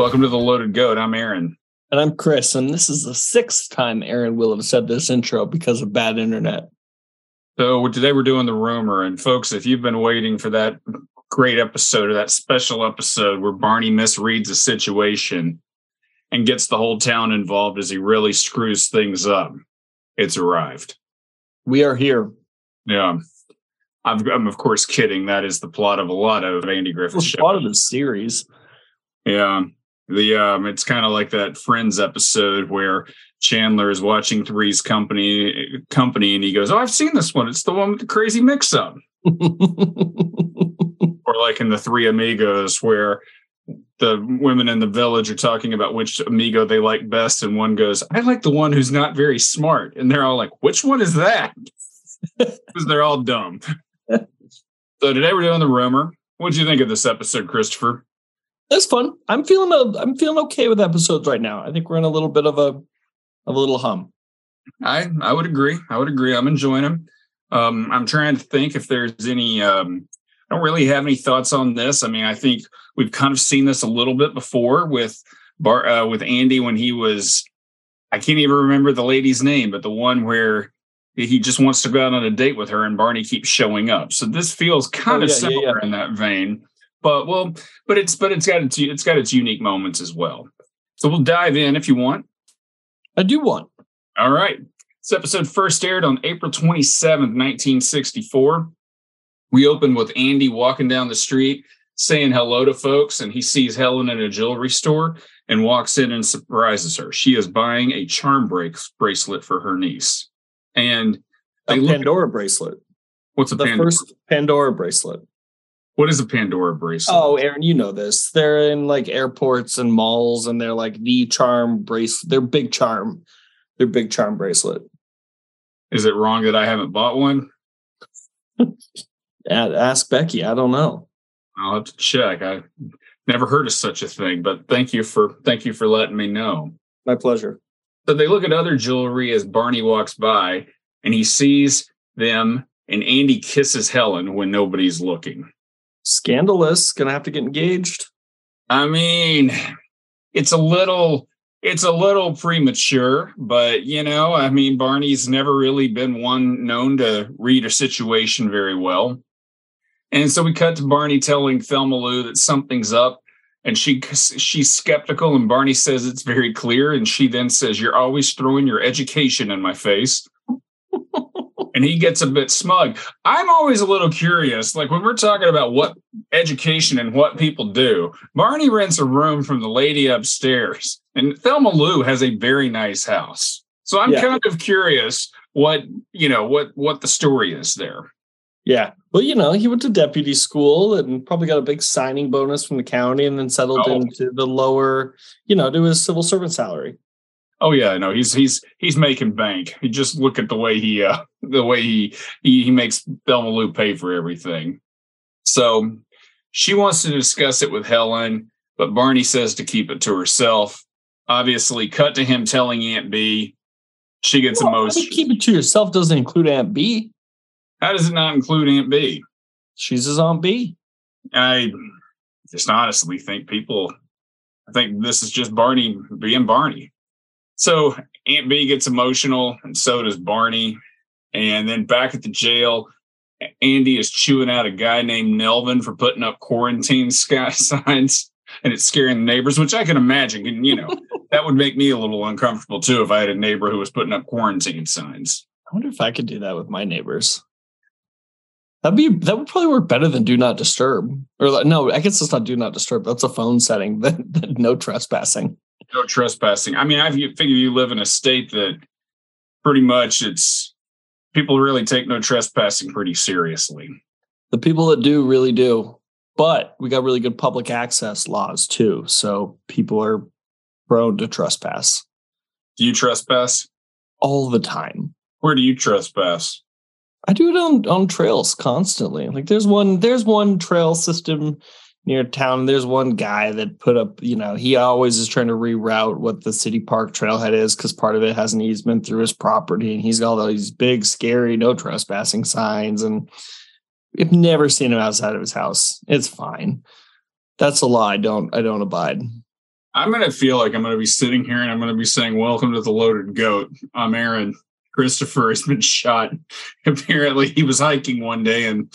Welcome to the Loaded Goat. I'm Aaron. And I'm Chris, and this is the sixth time Aaron will have said this intro because of bad internet. So today we're doing the rumor, and folks, if you've been waiting for that great episode or that special episode where Barney misreads a situation and gets the whole town involved as he really screws things up, it's arrived. We are here. Yeah. i am of course kidding. That is the plot of a lot of Andy Griffith shows. Plot of the series. Yeah. The um, it's kind of like that Friends episode where Chandler is watching Three's Company company, and he goes, "Oh, I've seen this one. It's the one with the crazy mix-up." or like in the Three Amigos, where the women in the village are talking about which amigo they like best, and one goes, "I like the one who's not very smart," and they're all like, "Which one is that?" Because they're all dumb. so today we're doing the rumor. What do you think of this episode, Christopher? It's fun. I'm feeling a, I'm feeling okay with episodes right now. I think we're in a little bit of a of a little hum. I I would agree. I would agree. I'm enjoying them. Um, I'm trying to think if there's any. Um, I don't really have any thoughts on this. I mean, I think we've kind of seen this a little bit before with Bar uh, with Andy when he was. I can't even remember the lady's name, but the one where he just wants to go out on a date with her, and Barney keeps showing up. So this feels kind oh, of yeah, similar yeah, yeah. in that vein but well, but it's but it's got its it's got its unique moments as well. So we'll dive in if you want. I do want. All right. This episode first aired on April 27th, 1964. We open with Andy walking down the street saying hello to folks, and he sees Helen in a jewelry store and walks in and surprises her. She is buying a charm bracelet for her niece. And a Pandora at, bracelet. What's a the Pandora? first Pandora bracelet? What is a Pandora bracelet? Oh, Aaron, you know this. They're in like airports and malls, and they're like the charm bracelet. They're big charm. They're big charm bracelet. Is it wrong that I haven't bought one? Ask Becky. I don't know. I'll have to check. I never heard of such a thing, but thank you for thank you for letting me know. My pleasure. So they look at other jewelry as Barney walks by, and he sees them, and Andy kisses Helen when nobody's looking scandalous. Gonna have to get engaged. I mean, it's a little it's a little premature, but you know, I mean, Barney's never really been one known to read a situation very well. And so we cut to Barney telling Thelma Lou that something's up, and she she's skeptical, and Barney says it's very clear, and she then says, "You're always throwing your education in my face." and he gets a bit smug. I'm always a little curious, like when we're talking about what education and what people do. Barney rents a room from the lady upstairs, and Thelma Lou has a very nice house. So I'm yeah. kind of curious what you know what what the story is there. Yeah. Well, you know, he went to deputy school and probably got a big signing bonus from the county and then settled oh. into the lower, you know, to his civil servant salary. Oh yeah, no, he's he's he's making bank. You just look at the way he uh the way he he, he makes Thelma Lou pay for everything. So she wants to discuss it with Helen, but Barney says to keep it to herself. Obviously, cut to him telling Aunt Bee. She gets well, emotional. Keep it to yourself doesn't include Aunt Bee. How does it not include Aunt Bee? She's his Aunt Bee. I just honestly think people. I think this is just Barney being Barney. So Aunt Bee gets emotional, and so does Barney. And then back at the jail, Andy is chewing out a guy named Nelvin for putting up quarantine sky signs, and it's scaring the neighbors, which I can imagine. And you know, that would make me a little uncomfortable too if I had a neighbor who was putting up quarantine signs. I wonder if I could do that with my neighbors. That'd be that would probably work better than do not disturb. Or no, I guess it's not do not disturb. That's a phone setting. That no trespassing no trespassing. I mean, I figure you live in a state that pretty much it's people really take no trespassing pretty seriously. The people that do really do. But we got really good public access laws too. So people are prone to trespass. Do you trespass? All the time. Where do you trespass? I do it on on trails constantly. Like there's one there's one trail system near town. There's one guy that put up, you know, he always is trying to reroute what the city park trailhead is because part of it has an easement through his property, and he's got all these big, scary, no trespassing signs. And we've never seen him outside of his house. It's fine. That's a law I don't I don't abide. I'm to feel like I'm to be sitting here and I'm to be saying, Welcome to the Loaded Goat. I'm Aaron. Christopher has been shot. Apparently, he was hiking one day and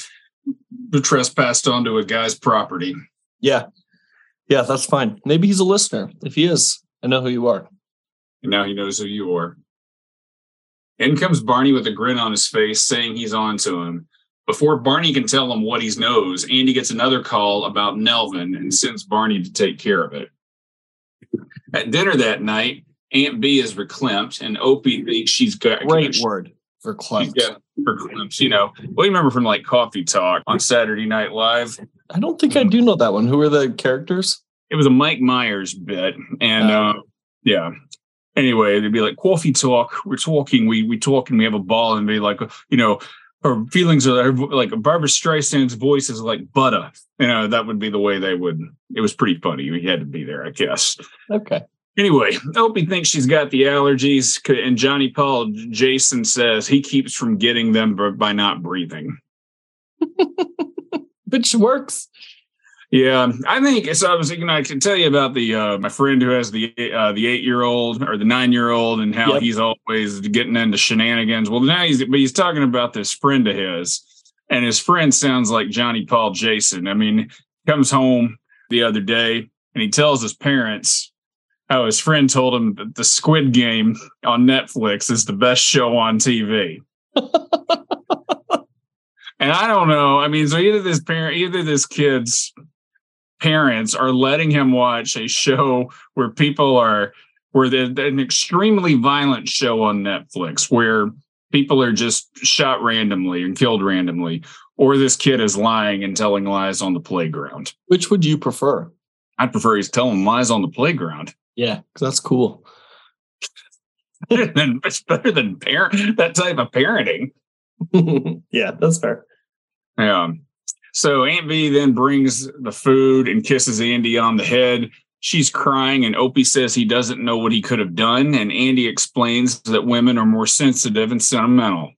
trespassed onto a guy's property. Yeah. Yeah, that's fine. Maybe he's a listener. If he is, I know who you are. And now he knows who you are. In comes Barney with a grin on his face, saying he's on to him. Before Barney can tell him what he knows, Andy gets another call about Nelvin and sends Barney to take care of it. At dinner that night, Aunt Bee is verklempt, and Opie thinks she's got great word verklempt. Yeah, verklempt. You know, we remember from like Coffee Talk on Saturday Night Live. I don't think I do know that one. Who are the characters? It was a Mike Myers bit, and uh, yeah. Anyway, they'd be like coffee talk. We're talking. We we talk and we have a ball, and be like, you know, her feelings are like Barbra Streisand's voice is like butter. You know, that would be the way they would. It was pretty funny. We had to be there, I guess. Okay. Anyway, Opie thinks she's got the allergies, and Johnny Paul Jason says he keeps from getting them by not breathing. Which works. Yeah, I think so. I was thinking I can tell you about the uh, my friend who has the uh, the eight year old or the nine year old and how yep. he's always getting into shenanigans. Well, now he's but he's talking about this friend of his, and his friend sounds like Johnny Paul Jason. I mean, comes home the other day and he tells his parents how his friend told him that the Squid Game on Netflix is the best show on TV. and I don't know. I mean, so either this parent, either this kid's parents are letting him watch a show where people are, where the, an extremely violent show on Netflix where people are just shot randomly and killed randomly, or this kid is lying and telling lies on the playground. Which would you prefer? I'd prefer he's telling lies on the playground. Yeah, because that's cool. it's better than parent that type of parenting. yeah, that's fair. Yeah. So Aunt Bee then brings the food and kisses Andy on the head. She's crying, and Opie says he doesn't know what he could have done. And Andy explains that women are more sensitive and sentimental.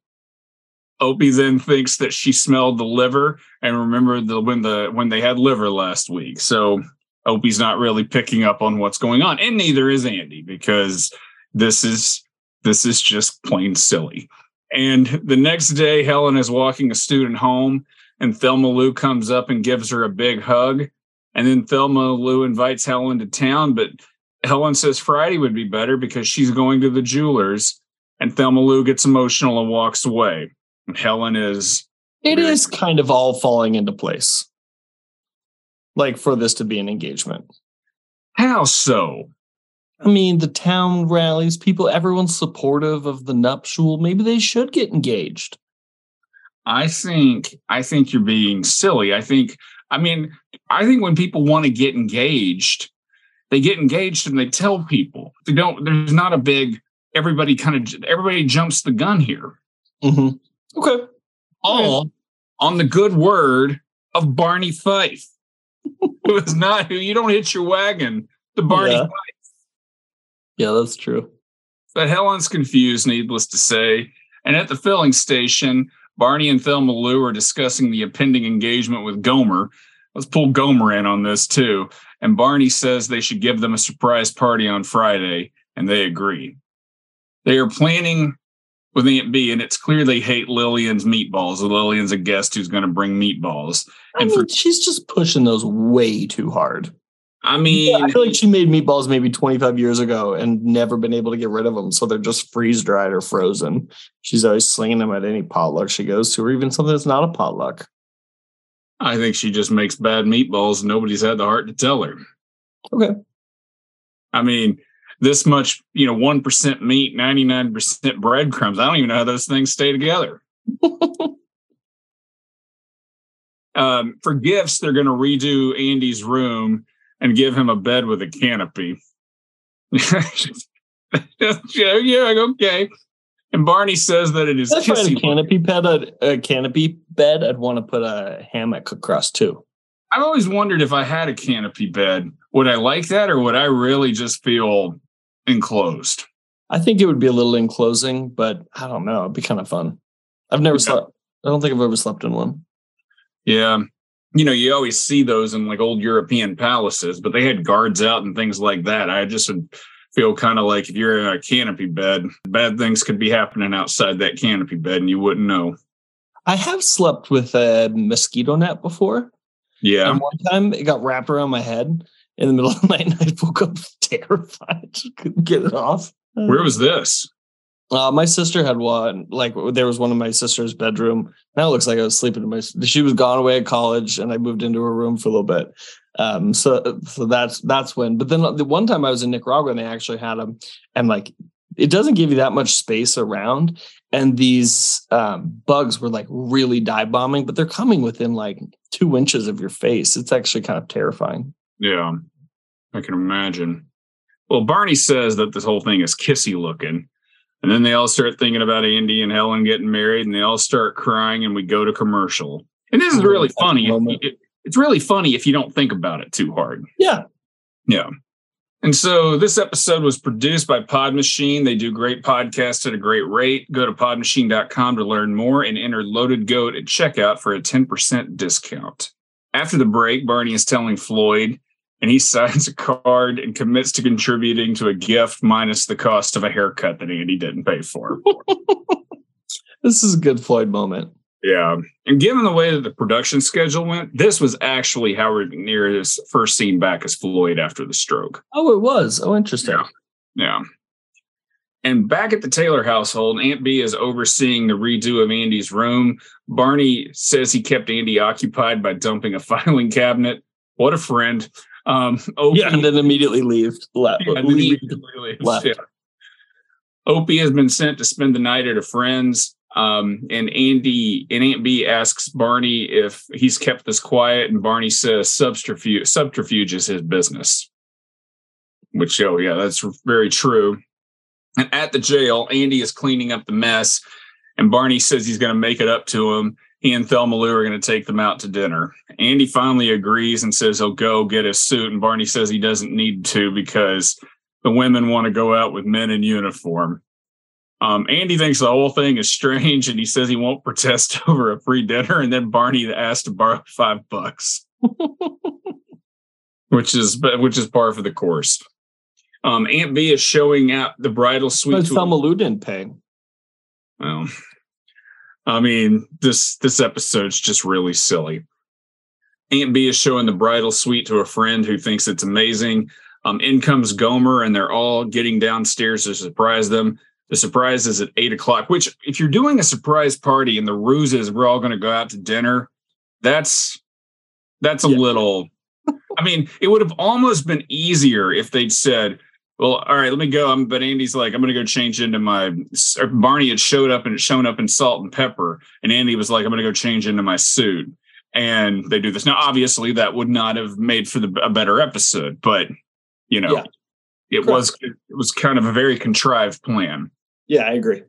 Opie then thinks that she smelled the liver and remembered the when the when they had liver last week. So Opie's not really picking up on what's going on, and neither is Andy because this is this is just plain silly. And the next day, Helen is walking a student home, and Thelma Lou comes up and gives her a big hug. And then Thelma Lou invites Helen to town, but Helen says Friday would be better because she's going to the jewelers. And Thelma Lou gets emotional and walks away. And Helen is. It is kind of all falling into place like for this to be an engagement. How so? I mean, the town rallies, people, everyone's supportive of the nuptial. Maybe they should get engaged. I think I think you're being silly. I think I mean, I think when people want to get engaged, they get engaged and they tell people. They don't there's not a big everybody kind of everybody jumps the gun here. Mm-hmm. Okay. All on the good word of Barney Fife. It was not who you don't hit your wagon. The Barney yeah. Yeah, that's true. But Helen's confused, needless to say. And at the filling station, Barney and Thelma Lou are discussing the impending engagement with Gomer. Let's pull Gomer in on this too. And Barney says they should give them a surprise party on Friday, and they agree. They are planning with Aunt Bee, and it's clear they hate Lillian's meatballs. Lillian's a guest who's going to bring meatballs. I and mean, for, she's just pushing those way too hard. I mean, yeah, I feel like she made meatballs maybe 25 years ago and never been able to get rid of them. So they're just freeze dried or frozen. She's always slinging them at any potluck she goes to, or even something that's not a potluck. I think she just makes bad meatballs. And nobody's had the heart to tell her. Okay. I mean, this much, you know, 1% meat, 99% breadcrumbs. I don't even know how those things stay together. um, for gifts, they're going to redo Andy's room and give him a bed with a canopy. yeah, okay. And Barney says that it is I a canopy bed, a, a canopy bed, I'd want to put a hammock across too. I've always wondered if I had a canopy bed, would I like that, or would I really just feel enclosed. I think it would be a little enclosing, but I don't know. It'd be kind of fun. I've never yeah. slept. I don't think I've ever slept in one. Yeah. you know, you always see those in like old European palaces, but they had guards out and things like that. I just would feel kind of like if you're in a canopy bed, bad things could be happening outside that canopy bed and you wouldn't know. I have slept with a mosquito net before. Yeah. And one time it got wrapped around my head in the middle of the night and I woke up terrified. Couldn't get it off. Where was this? Uh, my sister had one. Like there was one in my sister's bedroom. Now it looks like I was sleeping in my. She was gone away at college, and I moved into her room for a little bit. Um, so so that's that's when. But then the one time I was in Nicaragua, and they actually had them, and like it doesn't give you that much space around, and these um, bugs were like really dive bombing, but they're coming within like two inches of your face. It's actually kind of terrifying. Yeah, I can imagine. Well, Barney says that this whole thing is kissy looking. And then they all start thinking about Andy and Helen getting married, and they all start crying, and we go to commercial. And this is really funny. It, it's really funny if you don't think about it too hard. Yeah. Yeah. And so this episode was produced by Pod Machine. They do great podcasts at a great rate. Go to podmachine.com to learn more and enter Loaded Goat at checkout for a 10% discount. After the break, Barney is telling Floyd and he signs a card and commits to contributing to a gift minus the cost of a haircut that Andy didn't pay for. this is a good Floyd moment. Yeah. And given the way that the production schedule went, this was actually Howard McNear's first seen back as Floyd after the stroke. Oh, it was. Oh, interesting. Yeah. yeah. And back at the Taylor household, Aunt Bee is overseeing the redo of Andy's room. Barney says he kept Andy occupied by dumping a filing cabinet. What a friend. Um, Opie, yeah, and then immediately leave. Left. Yeah, leave, left. Yeah. Opie has been sent to spend the night at a friend's. Um, and Andy and Aunt Bee asks Barney if he's kept this quiet, and Barney says subterfuge, subterfuge is his business. Which, oh yeah, that's very true. And at the jail, Andy is cleaning up the mess, and Barney says he's going to make it up to him he and Thelma Lou are going to take them out to dinner. Andy finally agrees and says he'll go get his suit. And Barney says he doesn't need to because the women want to go out with men in uniform. Um, Andy thinks the whole thing is strange and he says he won't protest over a free dinner. And then Barney asks to borrow five bucks, which is which is par for the course. Um, Aunt Bee is showing out the bridal suite. But Thelma Lou didn't pay. Well, I mean, this this episode's just really silly. Aunt Bee is showing the bridal suite to a friend who thinks it's amazing. Um, in comes Gomer, and they're all getting downstairs to surprise them. The surprise is at eight o'clock. Which, if you're doing a surprise party and the ruse is we're all going to go out to dinner, that's that's a yeah. little. I mean, it would have almost been easier if they'd said, well, all right, let me go. I'm, but Andy's like, I'm going to go change into my. Barney had showed up and it shown up in salt and pepper, and Andy was like, I'm going to go change into my suit. And they do this now. Obviously, that would not have made for the a better episode, but you know, yeah. it was it was kind of a very contrived plan. Yeah, I agree.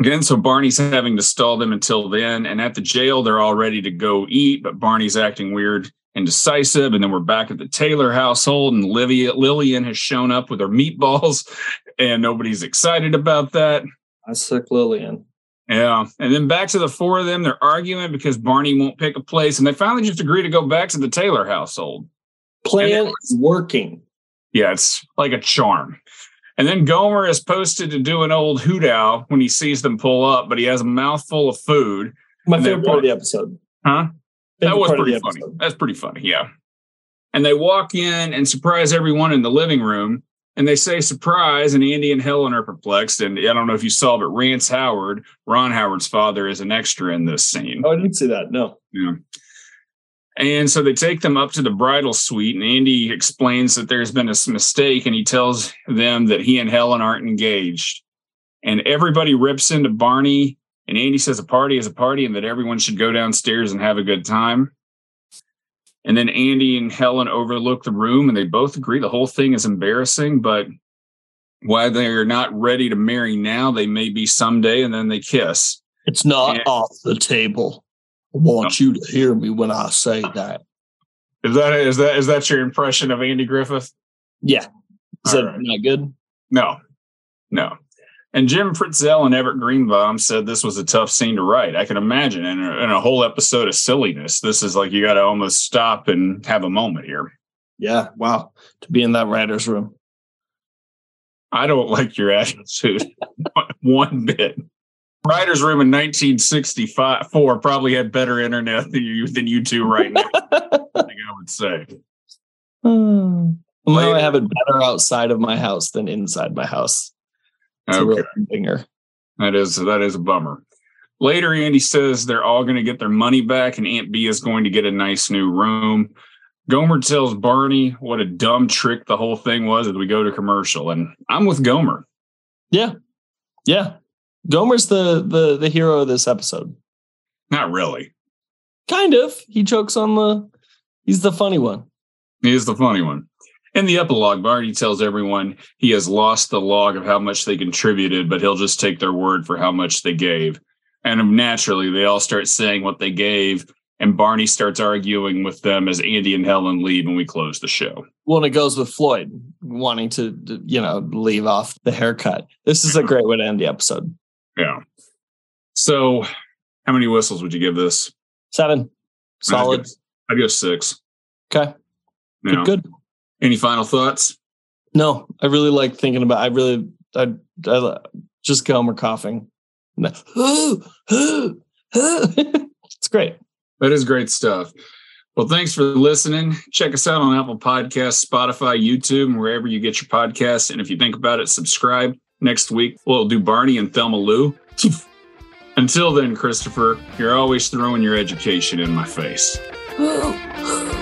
Again, so Barney's having to stall them until then, and at the jail, they're all ready to go eat, but Barney's acting weird indecisive. And then we're back at the Taylor household, and Livia, Lillian has shown up with her meatballs, and nobody's excited about that. I sick Lillian. Yeah. And then back to the four of them, they're arguing because Barney won't pick a place, and they finally just agree to go back to the Taylor household. Plan is working. Yeah, it's like a charm. And then Gomer is posted to do an old hoot owl when he sees them pull up, but he has a mouthful of food. My favorite part of the episode. Huh? That was pretty funny. That's pretty funny. Yeah. And they walk in and surprise everyone in the living room. And they say surprise, and Andy and Helen are perplexed. And I don't know if you saw, but Rance Howard, Ron Howard's father, is an extra in this scene. Oh, I didn't see that. No. Yeah. And so they take them up to the bridal suite, and Andy explains that there's been a mistake, and he tells them that he and Helen aren't engaged. And everybody rips into Barney and Andy says a party is a party and that everyone should go downstairs and have a good time. And then Andy and Helen overlook the room and they both agree the whole thing is embarrassing, but why they're not ready to marry now, they may be someday, and then they kiss. It's not and, off the table. I want no. you to hear me when I say that. Is that is that is that your impression of Andy Griffith? Yeah. Is All that right. not good? No. No. And Jim Fritzell and Everett Greenbaum said this was a tough scene to write. I can imagine in a, in a whole episode of silliness, this is like you got to almost stop and have a moment here. Yeah, wow. To be in that writer's room. I don't like your attitude one bit. Writer's room in 1964 probably had better internet than you than you two right now. I think I would say. Hmm. Well, I have it better outside of my house than inside my house. It's Okay. a real. That is that is a bummer. Later, Andy says they're all going to get their money back, and Aunt Bee is going to get a nice new room. Gomer tells Barney what a dumb trick the whole thing was as we go to commercial, and I'm with Gomer. Yeah. Yeah. Gomer's the the the hero of this episode. Not really. Kind of. He jokes on the he's the funny one. He is the funny one. In the epilogue, Barney tells everyone he has lost the log of how much they contributed, but he'll just take their word for how much they gave. And naturally, they all start saying what they gave, and Barney starts arguing with them as Andy and Helen leave, and we close the show. Well, and it goes with Floyd wanting to, you know, leave off the haircut. This is a great way to end the episode. Yeah. So, how many whistles would you give this? Seven. Solid. I'd go, I'd go six. Okay. You Good, good. Any final thoughts? No, I really like thinking about. I really, I, I just Gomer coughing. No. it's great. That is great stuff. Well, thanks for listening. Check us out on Apple Podcasts, Spotify, YouTube, and wherever you get your podcasts. And if you think about it, subscribe. Next week, we'll do Barney and Thelma Lou. Until then, Christopher, you're always throwing your education in my face.